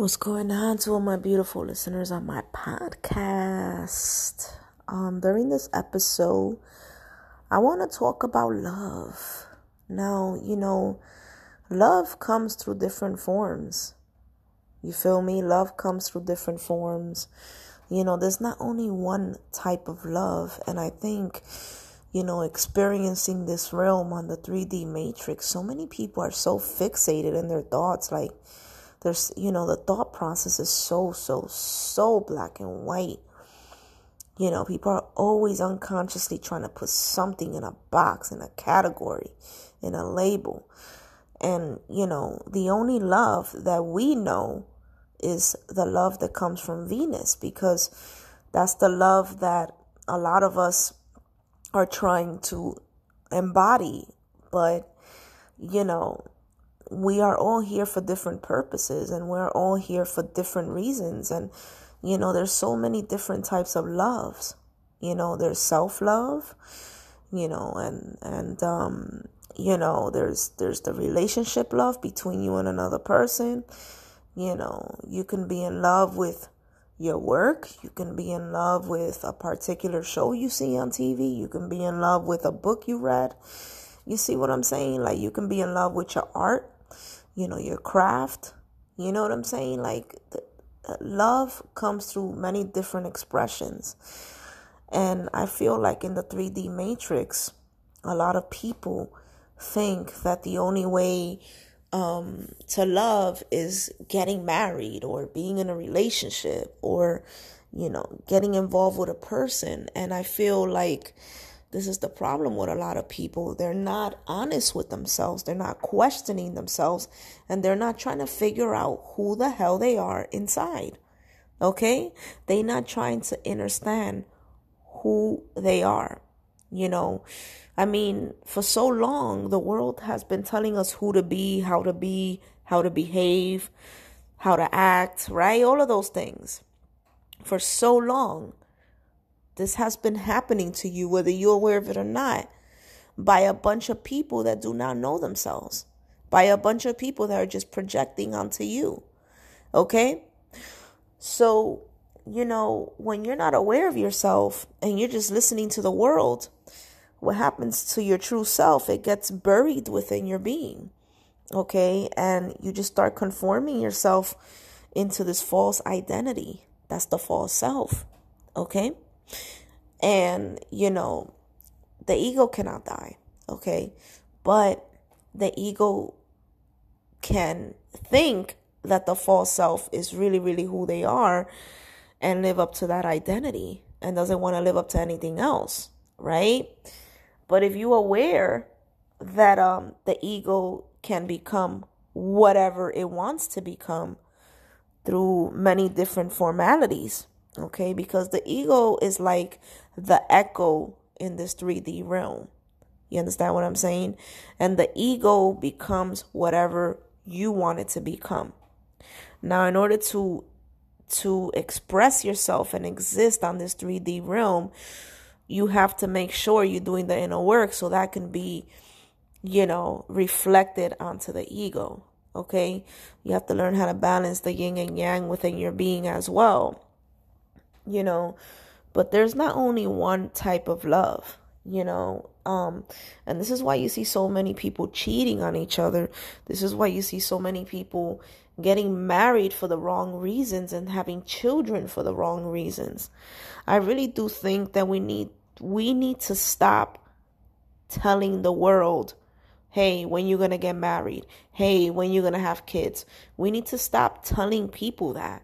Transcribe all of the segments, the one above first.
What's going on to all my beautiful listeners on my podcast? Um, during this episode, I want to talk about love. Now, you know, love comes through different forms. You feel me? Love comes through different forms. You know, there's not only one type of love, and I think, you know, experiencing this realm on the 3D matrix, so many people are so fixated in their thoughts, like, there's, you know, the thought process is so, so, so black and white. You know, people are always unconsciously trying to put something in a box, in a category, in a label. And, you know, the only love that we know is the love that comes from Venus because that's the love that a lot of us are trying to embody. But, you know, we are all here for different purposes and we're all here for different reasons. And you know there's so many different types of loves. You know there's self-love you know and and um you know there's there's the relationship love between you and another person. You know you can be in love with your work. You can be in love with a particular show you see on TV you can be in love with a book you read. You see what I'm saying? Like you can be in love with your art you know, your craft. You know what I'm saying? Like, the, uh, love comes through many different expressions. And I feel like in the 3D matrix, a lot of people think that the only way um, to love is getting married or being in a relationship or, you know, getting involved with a person. And I feel like this is the problem with a lot of people. They're not honest with themselves. They're not questioning themselves and they're not trying to figure out who the hell they are inside. Okay? They're not trying to understand who they are. You know, I mean, for so long, the world has been telling us who to be, how to be, how to behave, how to act, right? All of those things for so long. This has been happening to you, whether you're aware of it or not, by a bunch of people that do not know themselves, by a bunch of people that are just projecting onto you. Okay? So, you know, when you're not aware of yourself and you're just listening to the world, what happens to your true self? It gets buried within your being. Okay? And you just start conforming yourself into this false identity. That's the false self. Okay? And, you know, the ego cannot die, okay? But the ego can think that the false self is really, really who they are and live up to that identity and doesn't want to live up to anything else, right? But if you're aware that um, the ego can become whatever it wants to become through many different formalities, Okay, because the ego is like the echo in this 3D realm. You understand what I'm saying? And the ego becomes whatever you want it to become. Now, in order to to express yourself and exist on this 3D realm, you have to make sure you're doing the inner work so that can be, you know, reflected onto the ego. Okay? You have to learn how to balance the yin and yang within your being as well you know? But there's not only one type of love you know? Um and this is why you see so many people cheating on each other. This is why you see so many people getting married for the wrong reasons and having children for the wrong reasons. I really do think that we need we need to stop telling the world hey when you're going to get married? Hey when you're going to have kids? We need to stop telling people that.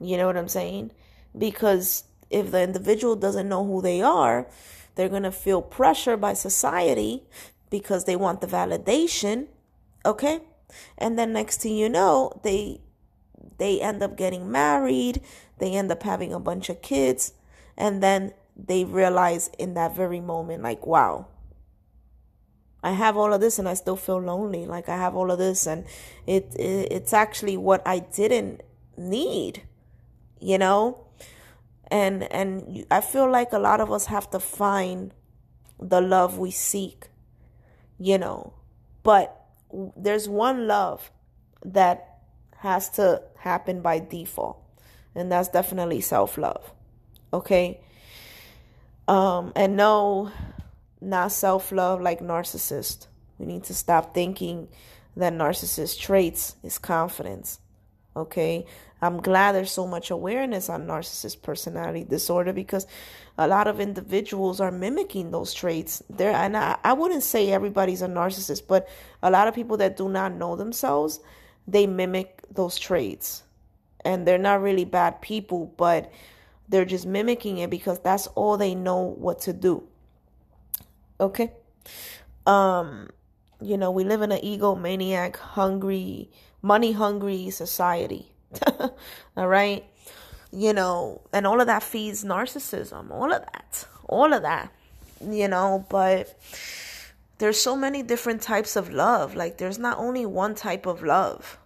You know what i'm saying because if the individual doesn't know who they are, they're going to feel pressure by society because they want the validation, okay? And then next thing you know, they they end up getting married, they end up having a bunch of kids, and then they realize in that very moment like, wow, I have all of this and I still feel lonely. Like I have all of this and it, it it's actually what I didn't need. You know? And and I feel like a lot of us have to find the love we seek, you know. But there's one love that has to happen by default. And that's definitely self love. Okay? Um, and no, not self love like narcissist. We need to stop thinking that narcissist traits is confidence. Okay? I'm glad there's so much awareness on narcissist personality disorder because a lot of individuals are mimicking those traits. There and I, I wouldn't say everybody's a narcissist, but a lot of people that do not know themselves, they mimic those traits. And they're not really bad people, but they're just mimicking it because that's all they know what to do. Okay? Um, you know, we live in an egomaniac, hungry, money hungry society. all right? You know, and all of that feeds narcissism, all of that. All of that. You know, but there's so many different types of love. Like there's not only one type of love.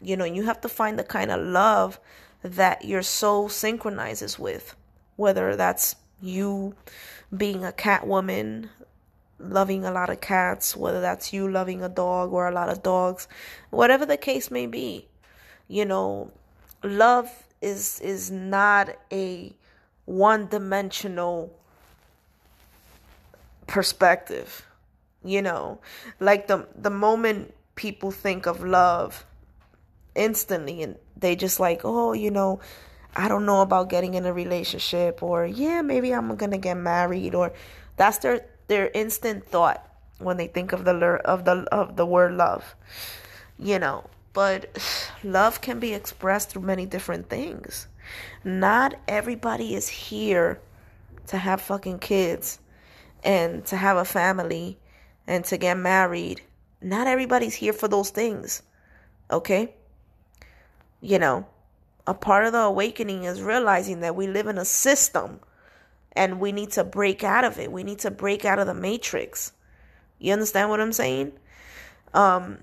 You know, you have to find the kind of love that your soul synchronizes with, whether that's you being a cat woman, loving a lot of cats, whether that's you loving a dog or a lot of dogs, whatever the case may be. You know, love is is not a one-dimensional perspective. You know, like the the moment people think of love instantly and they just like, "Oh, you know, I don't know about getting in a relationship or yeah, maybe I'm going to get married or that's their their instant thought when they think of the of the of the word love. You know, but love can be expressed through many different things. Not everybody is here to have fucking kids and to have a family and to get married. Not everybody's here for those things. Okay? You know, a part of the awakening is realizing that we live in a system and we need to break out of it. We need to break out of the matrix. You understand what I'm saying? Um,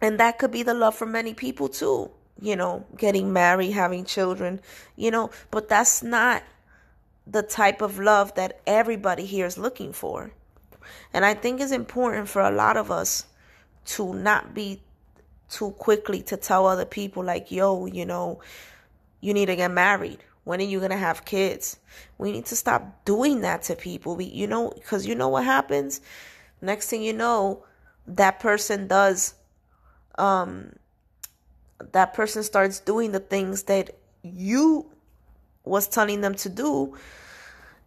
and that could be the love for many people too. You know, getting married, having children, you know, but that's not the type of love that everybody here is looking for. And I think it's important for a lot of us to not be too quickly to tell other people, like, yo, you know, you need to get married when are you going to have kids? We need to stop doing that to people. We, you know, because you know what happens? Next thing you know, that person does, um, that person starts doing the things that you was telling them to do.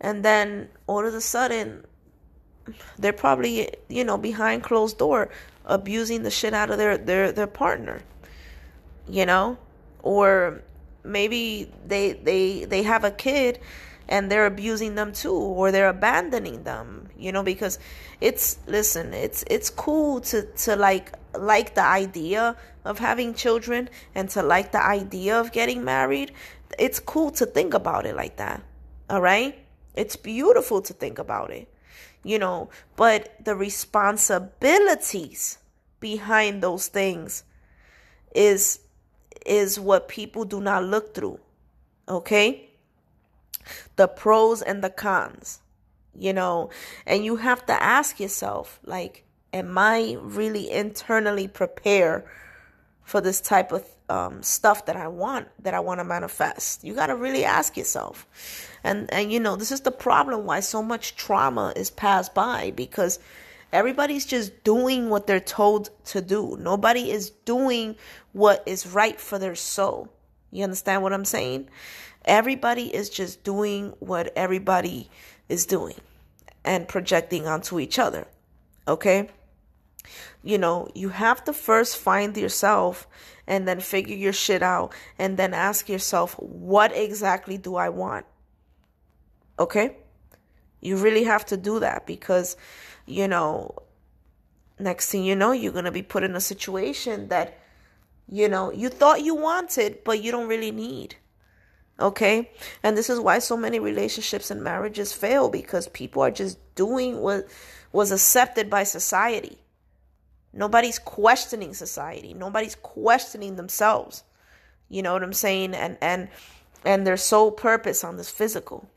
And then all of a sudden, they're probably, you know, behind closed door abusing the shit out of their, their, their partner, you know, or maybe they they they have a kid and they're abusing them too or they're abandoning them you know because it's listen it's it's cool to to like like the idea of having children and to like the idea of getting married. It's cool to think about it like that all right? It's beautiful to think about it you know but the responsibilities behind those things is is what people do not look through. Okay? The pros and the cons, you know, and you have to ask yourself, like, am I really internally prepared for this type of um, stuff that I want, that I want to manifest? You got to really ask yourself. And, and, you know, this is the problem why so much trauma is passed by because Everybody's just doing what they're told to do. Nobody is doing what is right for their soul. You understand what I'm saying? Everybody is just doing what everybody is doing and projecting onto each other. Okay? You know, you have to first find yourself and then figure your shit out and then ask yourself, what exactly do I want? Okay? You really have to do that because you know, next thing you know, you're going to be put in a situation that, you know, you thought you wanted, but you don't really need. Okay? And this is why so many relationships and marriages fail because people are just doing what was accepted by society. Nobody's questioning society. Nobody's questioning themselves. You know what I'm saying? And and and their sole purpose on this physical.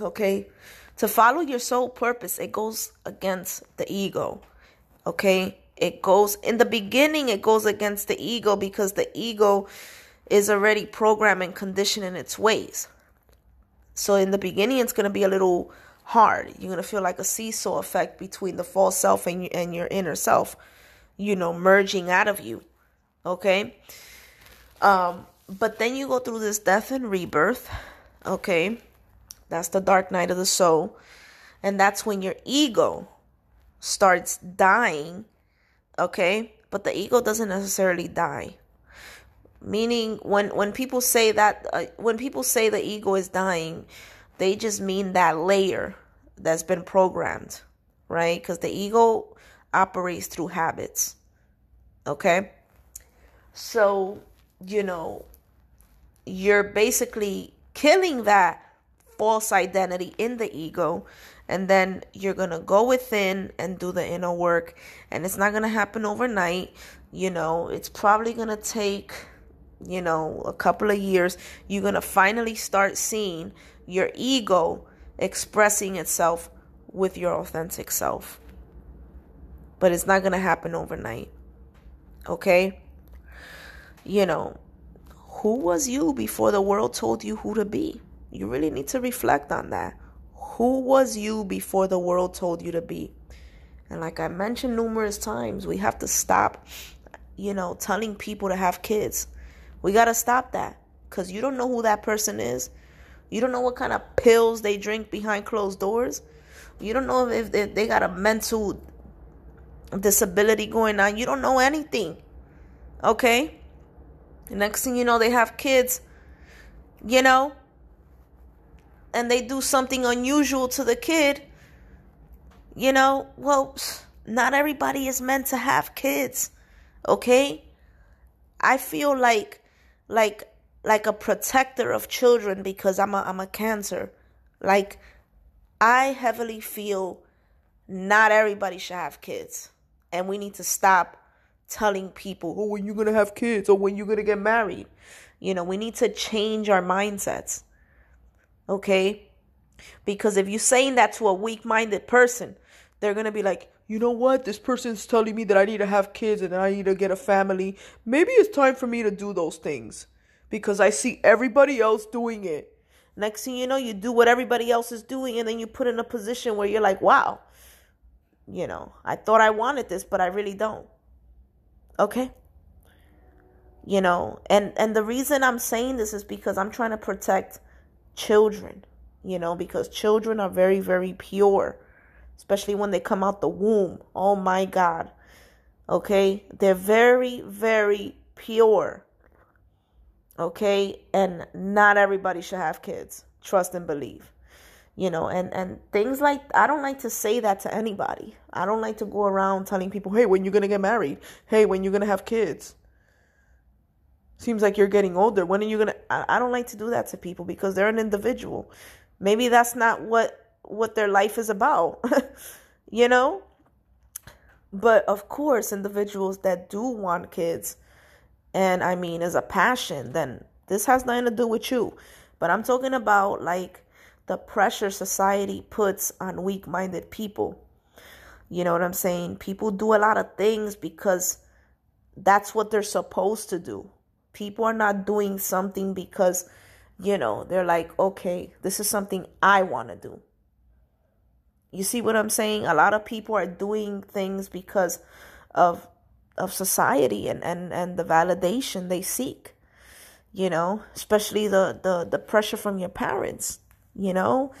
Okay? To follow your soul purpose, it goes against the ego. Okay? It goes in the beginning, it goes against the ego because the ego is already programmed and conditioned in its ways. So in the beginning, it's going to be a little hard. You're going to feel like a seesaw effect between the false self and, and your inner self, you know, merging out of you. Okay. Um, but then you go through this death and rebirth. Okay. That's the dark night of the soul. And that's when your ego starts dying. Okay. But the ego doesn't necessarily die meaning when when people say that uh, when people say the ego is dying they just mean that layer that's been programmed right because the ego operates through habits okay so you know you're basically killing that false identity in the ego and then you're going to go within and do the inner work and it's not going to happen overnight you know it's probably going to take you know, a couple of years, you're going to finally start seeing your ego expressing itself with your authentic self. But it's not going to happen overnight. Okay? You know, who was you before the world told you who to be? You really need to reflect on that. Who was you before the world told you to be? And like I mentioned numerous times, we have to stop, you know, telling people to have kids. We got to stop that because you don't know who that person is. You don't know what kind of pills they drink behind closed doors. You don't know if they, they got a mental disability going on. You don't know anything. Okay? The next thing you know, they have kids, you know, and they do something unusual to the kid. You know, well, not everybody is meant to have kids. Okay? I feel like like like a protector of children because I'm a I'm a cancer. Like I heavily feel not everybody should have kids. And we need to stop telling people, oh, when you're going to have kids or when you're going to get married. You know, we need to change our mindsets. Okay? Because if you're saying that to a weak minded person, they're going to be like, you know what? This person's telling me that I need to have kids and I need to get a family. Maybe it's time for me to do those things because I see everybody else doing it. Next thing you know, you do what everybody else is doing, and then you put in a position where you're like, wow, you know, I thought I wanted this, but I really don't. Okay? You know, and and the reason I'm saying this is because I'm trying to protect children, you know, because children are very very pure especially when they come out the womb. Oh my God. Okay? They're very, very pure. Okay? And not everybody should have kids. Trust and believe. You know, and, and things like I don't like to say that to anybody. I don't like to go around telling people, hey, when you're gonna get married? Hey, when you're gonna have kids? Seems like you're getting older. When are you gonna I, I don't like to do that to people because they're an individual. Maybe that's not what what their life is about, you know? But of course, individuals that do want kids, and I mean, as a passion, then this has nothing to do with you. But I'm talking about like the pressure society puts on weak minded people. You know what I'm saying? People do a lot of things because that's what they're supposed to do. People are not doing something because, you know, they're like, okay, this is something I want to do. You see what I'm saying? A lot of people are doing things because of of society and, and, and the validation they seek. You know, especially the, the, the pressure from your parents, you know,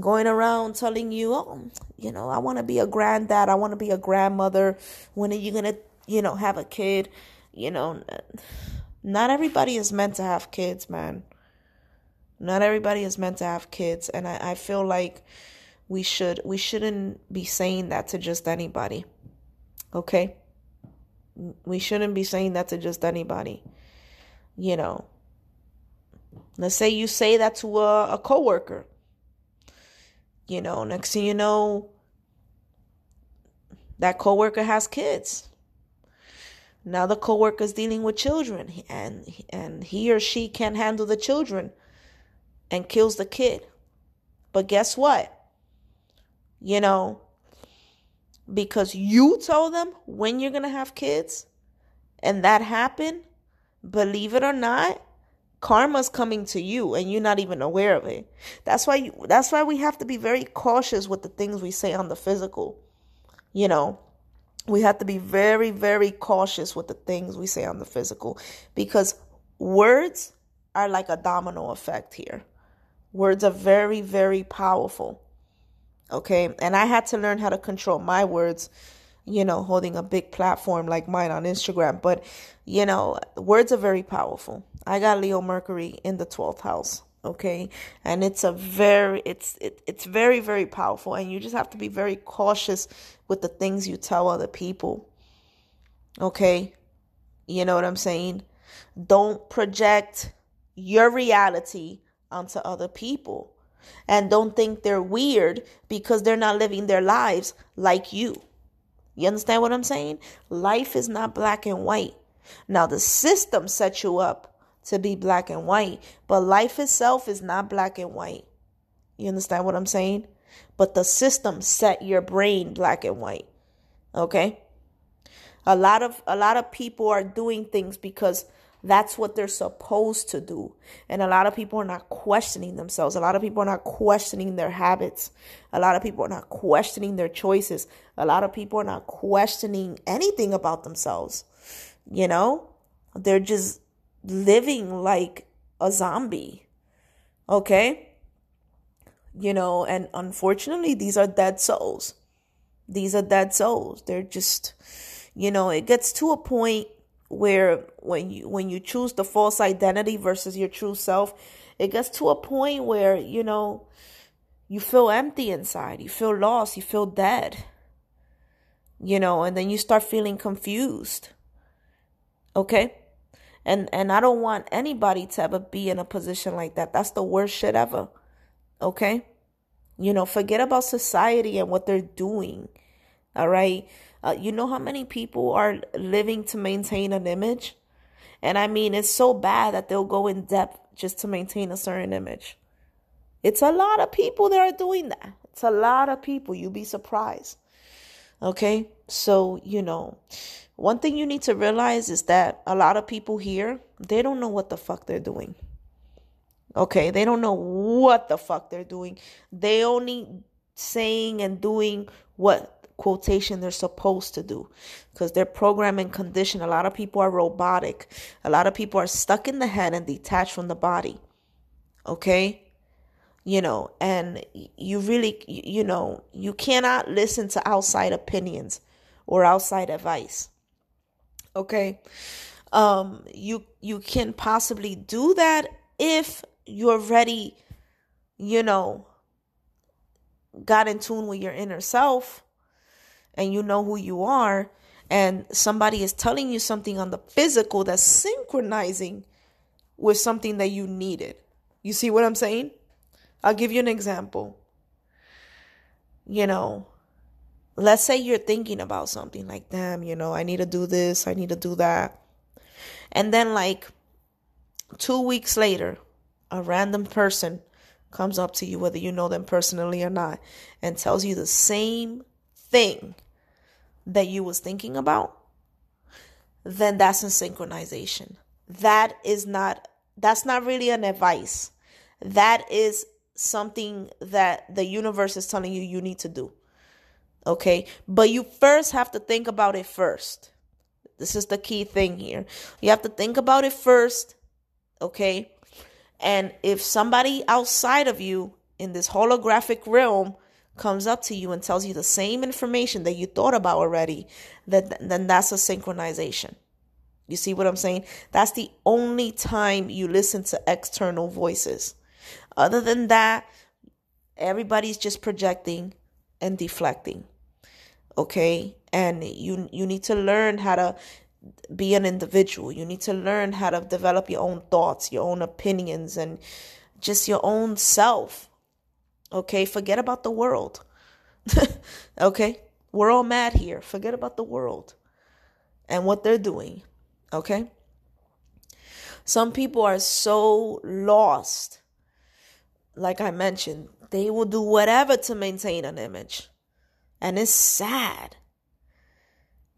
going around telling you, oh, you know, I want to be a granddad, I want to be a grandmother. When are you going to, you know, have a kid? You know, not everybody is meant to have kids, man. Not everybody is meant to have kids. And I, I feel like we should we shouldn't be saying that to just anybody. Okay? We shouldn't be saying that to just anybody. You know. Let's say you say that to a, a coworker. You know, next thing you know, that coworker has kids. Now the coworker is dealing with children and and he or she can't handle the children and kills the kid. But guess what? you know, because you told them when you're going to have kids and that happened, believe it or not, karma's coming to you and you're not even aware of it. That's why you, that's why we have to be very cautious with the things we say on the physical. You know, we have to be very very cautious with the things we say on the physical because words are like a domino effect here. Words are very very powerful. Okay? And I had to learn how to control my words you know, holding a big platform like mine on Instagram. But, you know, words are very powerful. I got Leo Mercury in the 12th house. Okay. And it's a very, it's, it, it's very, very powerful. And you just have to be very cautious with the things you tell other people. Okay. You know what I'm saying? Don't project your reality onto other people. And don't think they're weird because they're not living their lives like you. You understand what I'm saying? Life is not black and white. Now, the system sets you up to be black and white, but life itself is not black and white. You understand what I'm saying? But the system set your brain black and white. Okay? A lot of a lot of people are doing things because that's what they're supposed to do. And a lot of people are not questioning themselves. A lot of people are not questioning their habits. A lot of people are not questioning their choices. A lot of people are not questioning anything about themselves. You know, they're just living like a zombie. Okay? You know, and unfortunately, these are dead souls. These are dead souls. They're just, you know, it gets to a point where when you when you choose the false identity versus your true self it gets to a point where you know you feel empty inside you feel lost you feel dead you know and then you start feeling confused okay and and I don't want anybody to ever be in a position like that that's the worst shit ever okay you know forget about society and what they're doing all right uh, you know how many people are living to maintain an image? And I mean, it's so bad that they'll go in depth just to maintain a certain image. It's a lot of people that are doing that. It's a lot of people. You'd be surprised. Okay? So, you know, one thing you need to realize is that a lot of people here, they don't know what the fuck they're doing. Okay? They don't know what the fuck they're doing. They only saying and doing what quotation they're supposed to do because they're programmed and conditioned. A lot of people are robotic. A lot of people are stuck in the head and detached from the body. Okay? You know, and you really, you know, you cannot listen to outside opinions or outside advice. Okay? Um you you can possibly do that if you're ready, you know, got in tune with your inner self and you know who you are and somebody is telling you something on the physical that's synchronizing with something that you needed. You see what I'm saying? I'll give you an example. You know, let's say you're thinking about something like, damn, you know, I need to do this, I need to do that. And then, like, two weeks later, a random person comes up to you, whether you know them personally or not, and tells you the same thing that you was thinking about, then that's a synchronization. That is not that's not really an advice. That is something that the universe is telling you you need to do. Okay? But you first have to think about it first. This is the key thing here. You have to think about it first. Okay? And if somebody outside of you in this holographic realm comes up to you and tells you the same information that you thought about already, then, then that's a synchronization. You see what I'm saying? That's the only time you listen to external voices. Other than that, everybody's just projecting and deflecting. Okay? And you you need to learn how to be an individual. You need to learn how to develop your own thoughts, your own opinions and just your own self Okay, forget about the world. okay, we're all mad here. Forget about the world and what they're doing. Okay, some people are so lost. Like I mentioned, they will do whatever to maintain an image, and it's sad.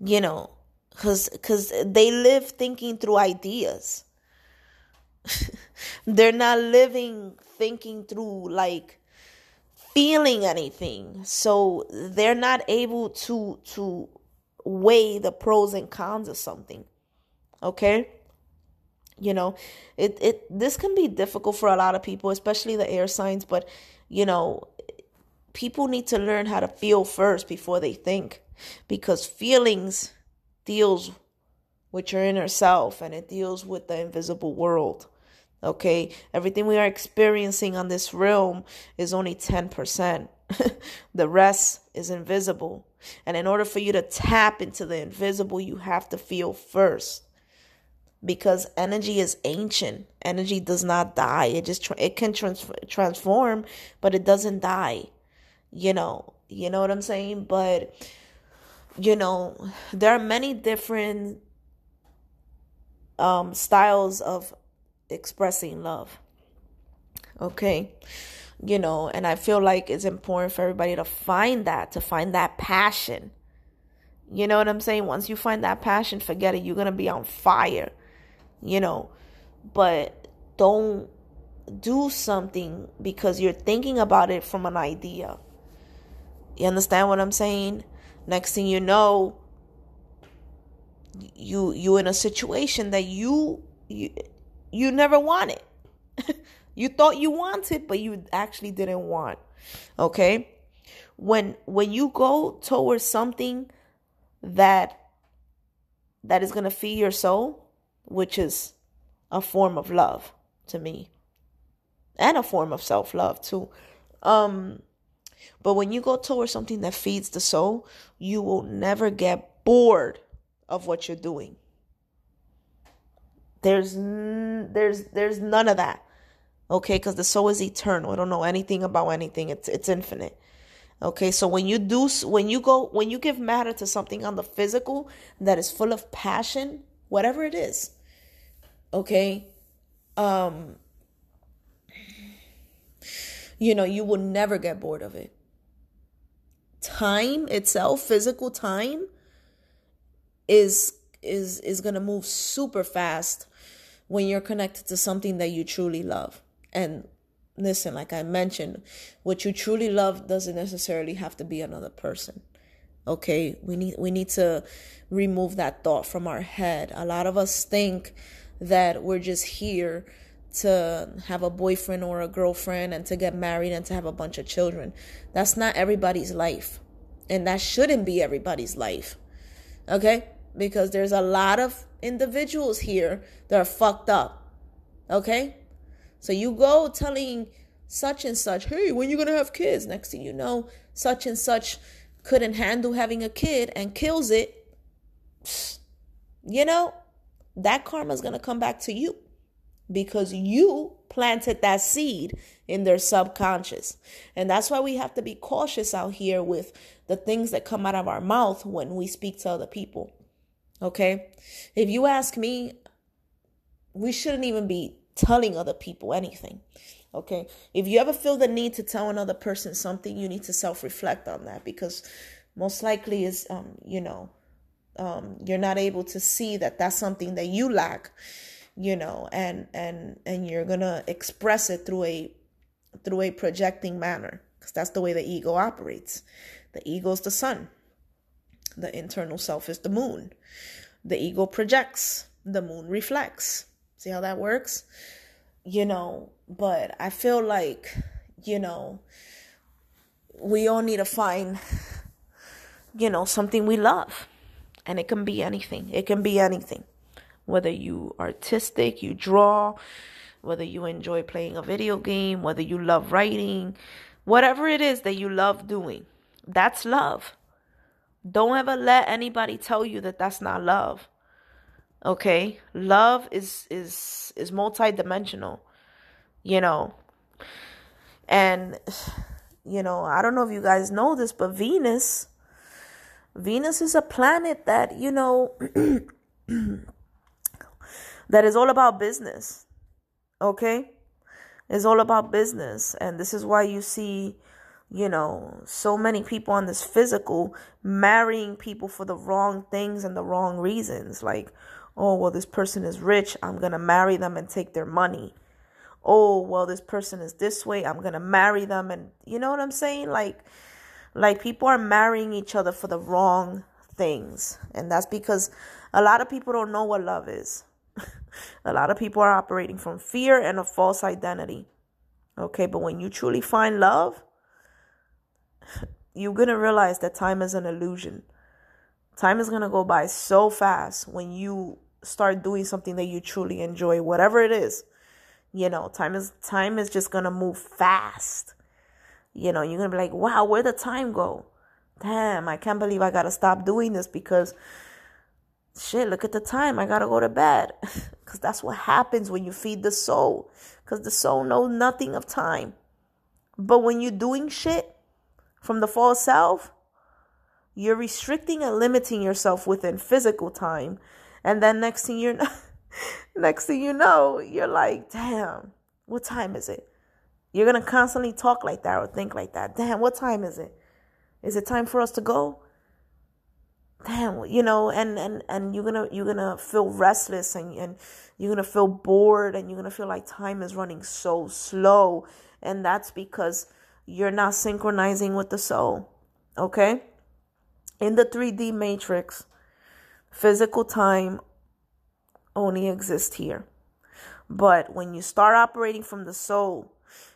You know, Cause, cause they live thinking through ideas. They're not living thinking through like feeling anything. So they're not able to to weigh the pros and cons of something. Okay? You know, it it this can be difficult for a lot of people, especially the air signs, but you know, people need to learn how to feel first before they think because feelings deals with your inner self and it deals with the invisible world. Okay, everything we are experiencing on this realm is only 10%. the rest is invisible. And in order for you to tap into the invisible, you have to feel first. Because energy is ancient. Energy does not die. It just it can trans- transform, but it doesn't die. You know, you know what I'm saying? But you know, there are many different um styles of expressing love. Okay. You know, and I feel like it's important for everybody to find that, to find that passion. You know what I'm saying? Once you find that passion, forget it. You're going to be on fire. You know, but don't do something because you're thinking about it from an idea. You understand what I'm saying? Next thing you know, you you in a situation that you you you never wanted. you thought you wanted, but you actually didn't want. Okay? When when you go towards something that that is going to feed your soul, which is a form of love to me and a form of self-love too. Um but when you go towards something that feeds the soul, you will never get bored of what you're doing. There's there's there's none of that. Okay, because the soul is eternal. I don't know anything about anything. It's it's infinite. Okay, so when you do when you go when you give matter to something on the physical that is full of passion, whatever it is, okay, um you know, you will never get bored of it. Time itself, physical time is is is going to move super fast when you're connected to something that you truly love. And listen, like I mentioned, what you truly love doesn't necessarily have to be another person. Okay? We need we need to remove that thought from our head. A lot of us think that we're just here to have a boyfriend or a girlfriend and to get married and to have a bunch of children. That's not everybody's life. And that shouldn't be everybody's life. Okay? Because there's a lot of individuals here that are fucked up. Okay? So you go telling such and such, hey, when you gonna have kids? Next thing you know, such and such couldn't handle having a kid and kills it. You know, that karma is gonna come back to you because you planted that seed in their subconscious. And that's why we have to be cautious out here with the things that come out of our mouth when we speak to other people. Okay? If you ask me, we shouldn't even be telling other people anything. Okay? If you ever feel the need to tell another person something, you need to self-reflect on that because most likely is um, you know, um, you're not able to see that that's something that you lack you know and and and you're gonna express it through a through a projecting manner because that's the way the ego operates. The ego is the sun. The internal self is the moon. The ego projects. The moon reflects. See how that works? You know but i feel like you know we all need to find you know something we love and it can be anything it can be anything whether you artistic, you draw, whether you enjoy playing a video game, whether you love writing, whatever it is that you love doing. That's love. Don't ever let anybody tell you that that's not love. Okay? Love is is is multidimensional. You know. And you know, I don't know if you guys know this, but Venus Venus is a planet that, you know, that is all about business. Okay? It's all about business. And this is why you see, you know, so many people on this physical marrying people for the wrong things and the wrong reasons. Like, oh, well, this person is rich. I'm going to marry them and take their money. Oh, well, this person is this way. I'm going to marry them. And you know what I'm saying? Like, like people are marrying each other for the wrong things. And that's because a lot of people don't know what love is. a lot of people are operating from fear and a false identity. Okay, but when you truly find love, you're going to realize that time is an illusion. Time is going to go by so fast when you start doing something that you truly enjoy, whatever it is. You know, time is time is just going to move fast. You know, you're going to be like, "Wow, where the time go?" Damn, I can't believe I got to stop doing this because shit, look at the time. I got to go to bed. Cuz that's what happens when you feed the soul. Cuz the soul knows nothing of time. But when you're doing shit from the false self, you're restricting and limiting yourself within physical time. And then next thing you know, next thing you know, you're like, damn, what time is it? You're gonna constantly talk like that or think like that. Damn, what time is it? Is it time for us to go? Damn, you know, and and and you're gonna you're gonna feel restless and and you're gonna feel bored and you're gonna feel like time is running so slow, and that's because you're not synchronizing with the soul. Okay? In the 3D matrix, physical time only exists here. But when you start operating from the soul,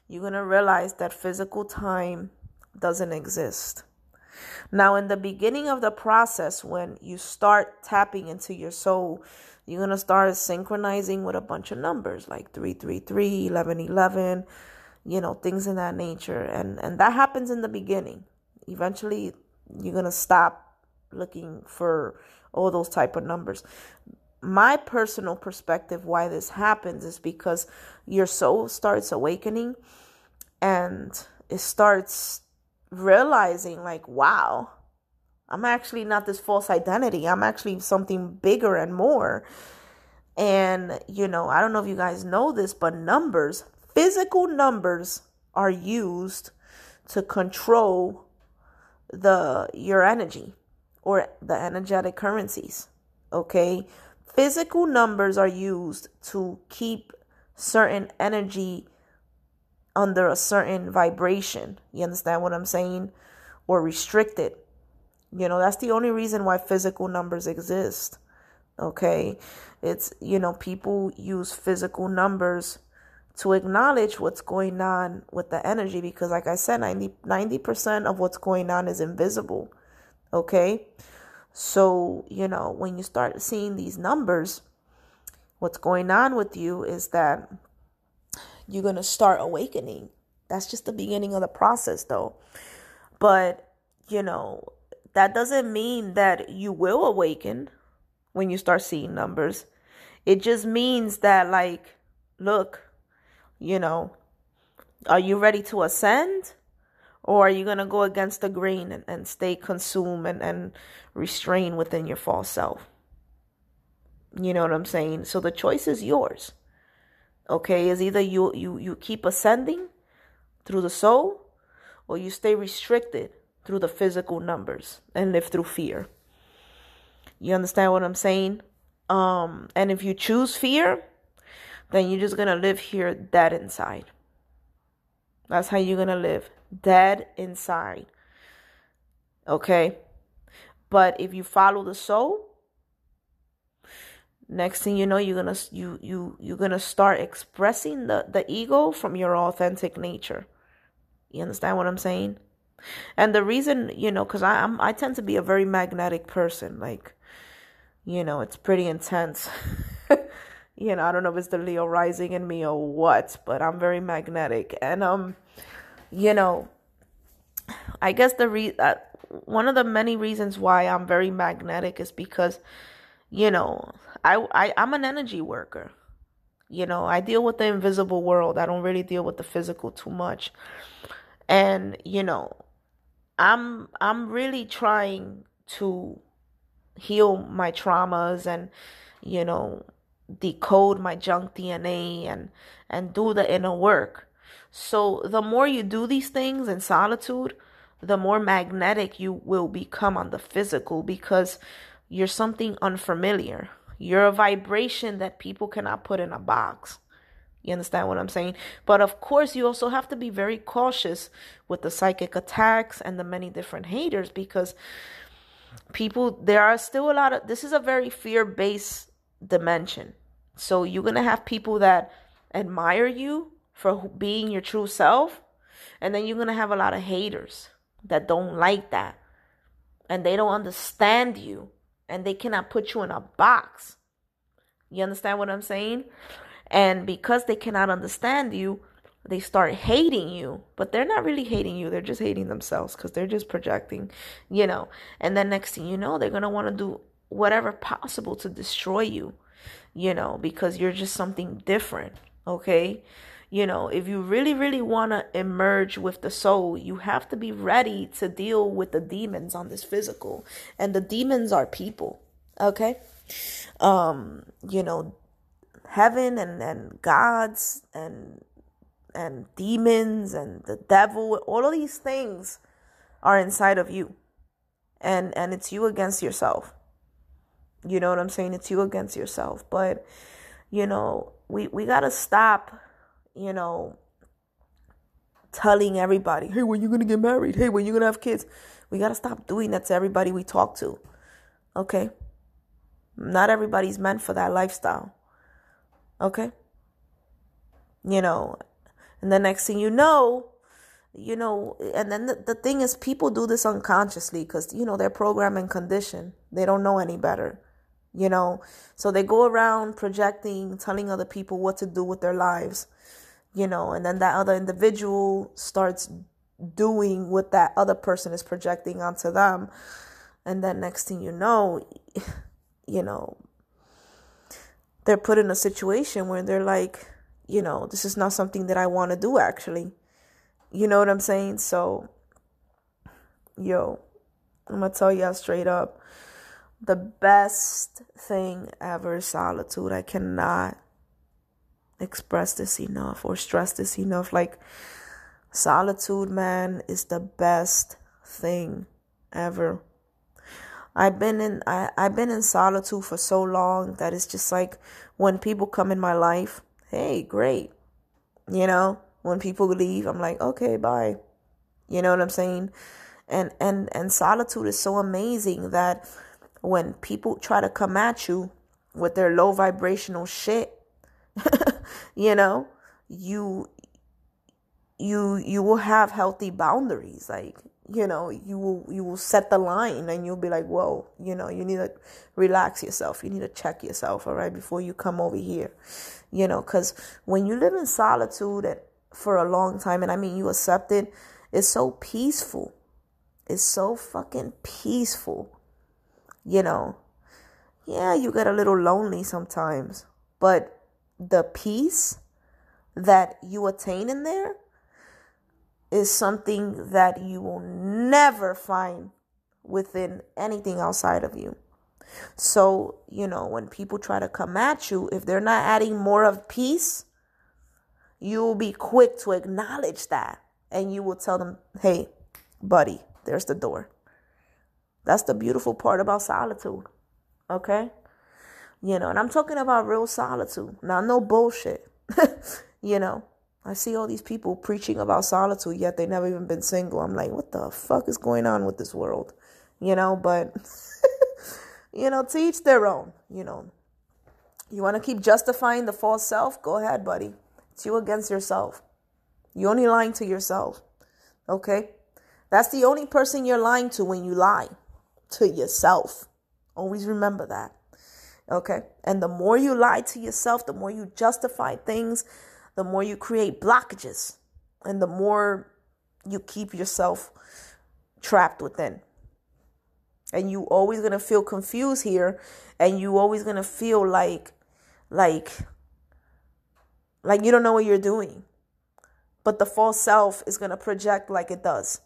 you're going to realize that physical time doesn't exist. Now, in the beginning of the process, when you start tapping into your soul, you're going to start synchronizing with a bunch of numbers like 333, 1111, you know, things in that nature. And, and that happens in the beginning. Eventually, you're going to stop looking for all those type of numbers. My personal perspective why this happens is because your soul starts awakening and it starts realizing like wow i'm actually not this false identity. I'm actually something bigger and more. And you know i don't know if you guys know this but numbers physical numbers are used to control the your energy or the energetic currencies okay physical numbers are used to keep certain energy under a certain vibration. You understand what i'm saying? Or restricted you know that's the only reason why physical numbers exist okay? It's you know people use physical numbers to acknowledge what's going on with the energy because like i said 90 percent of what's going on is invisible okay so you know when you start seeing these numbers what's going on with you is that you're going to start awakening. That's just the beginning of the process though. But you know that doesn't mean that you will awaken when you start seeing numbers. It just means that like look you know, are you ready to ascend? Or are you going to go against the grain and, and stay consumed and, and restrain within your false self? You know what I'm saying? So the choice is yours. Okay, is either you you you keep ascending through the soul or you stay restricted through the physical numbers and live through fear. You understand what I'm saying? Um and if you choose fear, then you're just to live here dead inside. That's how you're to live dead inside. Okay? But if you follow the soul, next thing you know you're going to you you you're going to start expressing the the ego from your authentic nature. You understand what I'm saying? And the reason, you know, cuz I am I tend to be a very magnetic person like you know, it's pretty intense. you know, I don't know if it's the Leo rising in me or what, but I'm very magnetic. And, um, you know, I guess the re- uh, one of the many reasons why I'm very magnetic is because, you know, I, I, I'm an energy worker. You know, I deal with the invisible world. I don't really deal with the physical too much. And, you know, I'm, I'm really trying to heal my traumas and, you know, decode my junk DNA and and do the inner work So the more you do these things in solitude, the more magnetic you will become on the physical because you're something unfamiliar. You're a vibration that people cannot put in a box. You understand what I'm saying? But of course, you also have to be very cautious with the psychic attacks and the many different haters because people, there are still a lot of, this is a very fear based dimension. So you're going to have people that admire you for being your true self. And then you're going to have a lot of haters that don't like that. And they don't understand you. And they cannot put you in a box. You understand what I'm saying? And because they cannot understand you, they start hating you, but they're not really hating you. They're just hating themselves because they're just projecting, you know. And then next thing you know, they're going to want to do whatever possible to destroy you, you know, because you're just something different, okay? You know, if you really, really want to emerge with the soul, you have to be ready to deal with the demons on this physical. And the demons are people, okay? Um, you know, heaven and, and gods and and demons and the devil all of these things are inside of you and and it's you against yourself you know what i'm saying it's you against yourself but you know we we got to stop you know telling everybody hey when you gonna get married hey when you gonna have kids we got to stop doing that to everybody we talk to okay not everybody's meant for that lifestyle Okay? You know, and the next thing you know, you know, and then the, the thing is, people do this unconsciously because, you know, they're programmed and conditioned. They don't know any better, you know. So they go around projecting, telling other people what to do with their lives, you know, and then that other individual starts doing what that other person is projecting onto them. And then next thing you know, you know, they're put in a situation where they're like, you know, this is not something that I want to do actually. You know what I'm saying? So, yo, I'm going to tell y'all straight up the best thing ever is solitude. I cannot express this enough or stress this enough. Like, solitude, man, is the best thing ever. I've been in I, I've been in solitude for so long that it's just like when people come in my life, hey, great. You know, when people leave, I'm like, okay, bye. You know what I'm saying? And and and solitude is so amazing that when people try to come at you with their low vibrational shit, you know, you you you will have healthy boundaries like you know you will you will set the line and you'll be like whoa you know you need to relax yourself. You need to check yourself all right before you come over here. You know because when you live in solitude and for a long time and i mean you accept it it's so peaceful. It's so fucking peaceful. You know? Yeah you get a little lonely sometimes but the peace that you attain in there is something that you will never find within anything outside of you. So, you know, when people try to come at you, if they're not adding more of peace, you will be quick to acknowledge that. And you will tell them, hey, buddy, there's the door. That's the beautiful part about solitude. Okay? You know, and I'm talking about real solitude. Now, no bullshit. you know, I see all these people preaching about solitude, yet they never even been single. I'm like, what the fuck is going on with this world? You know, but, you know, teach their own. You know, you want to keep justifying the false self? Go ahead, buddy. It's you against yourself. You're only lying to yourself. Okay? That's the only person you're lying to when you lie to yourself. Always remember that. Okay? And the more you lie to yourself, the more you justify things, the more you create blockages and the more you keep yourself trapped within. And you always gonna feel confused here and you always gonna feel like like like you don't know what you're doing. But the false self is gonna project like it does.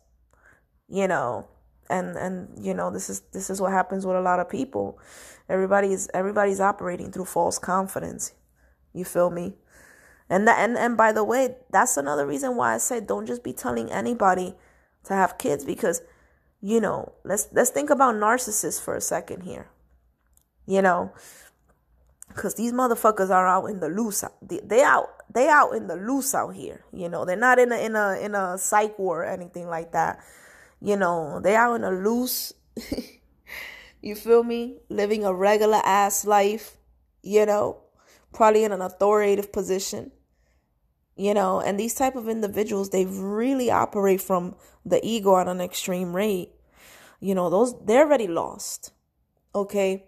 You know, and and you know this is this is what happens with a lot of people everybody's everybody's operating through false confidence you feel me And that and, and by the way, that's another reason why I say don't just be telling anybody to have kids because you know, let's let's think about narcissists for a second here. You know, cuz these motherfuckers are out in the loose. They, they out they out in the loose out here. You know, they're not in a in a in a psych war or anything like that. You know, they out in a loose you feel me? Living a regular ass life, you know, probably in an authoritative position you know? And these type of individuals they really operate from the ego at an extreme rate. You know those they're already lost okay?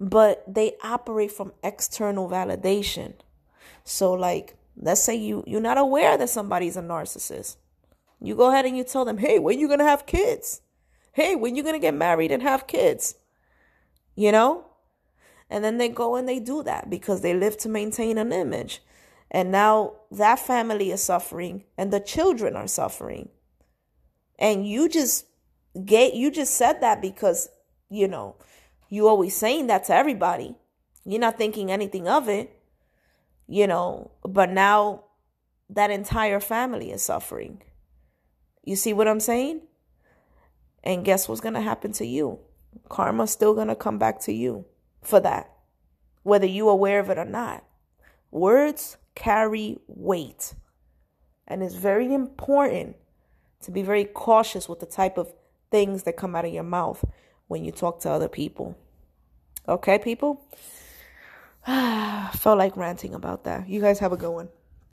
But they operate from external validation. So like let's say you you're not aware that somebody's a narcissist you go ahead and you tell them hey when you gonna have kids hey when you gonna get married and have kids you know and then they go and they do that because they live to maintain an image and now that family is suffering and the children are suffering. And you just get you just said that because, you know, you always saying that to everybody. You're not thinking anything of it. You know, but now that entire family is suffering. You see what I'm saying? And guess what's going to happen to you? Karma's still going to come back to you for that, whether you're aware of it or not. Words carry weight. And it's very important to be very cautious with the type of things that come out of your mouth when you talk to other people. Okay, people? Felt like ranting about that. You guys have a good one.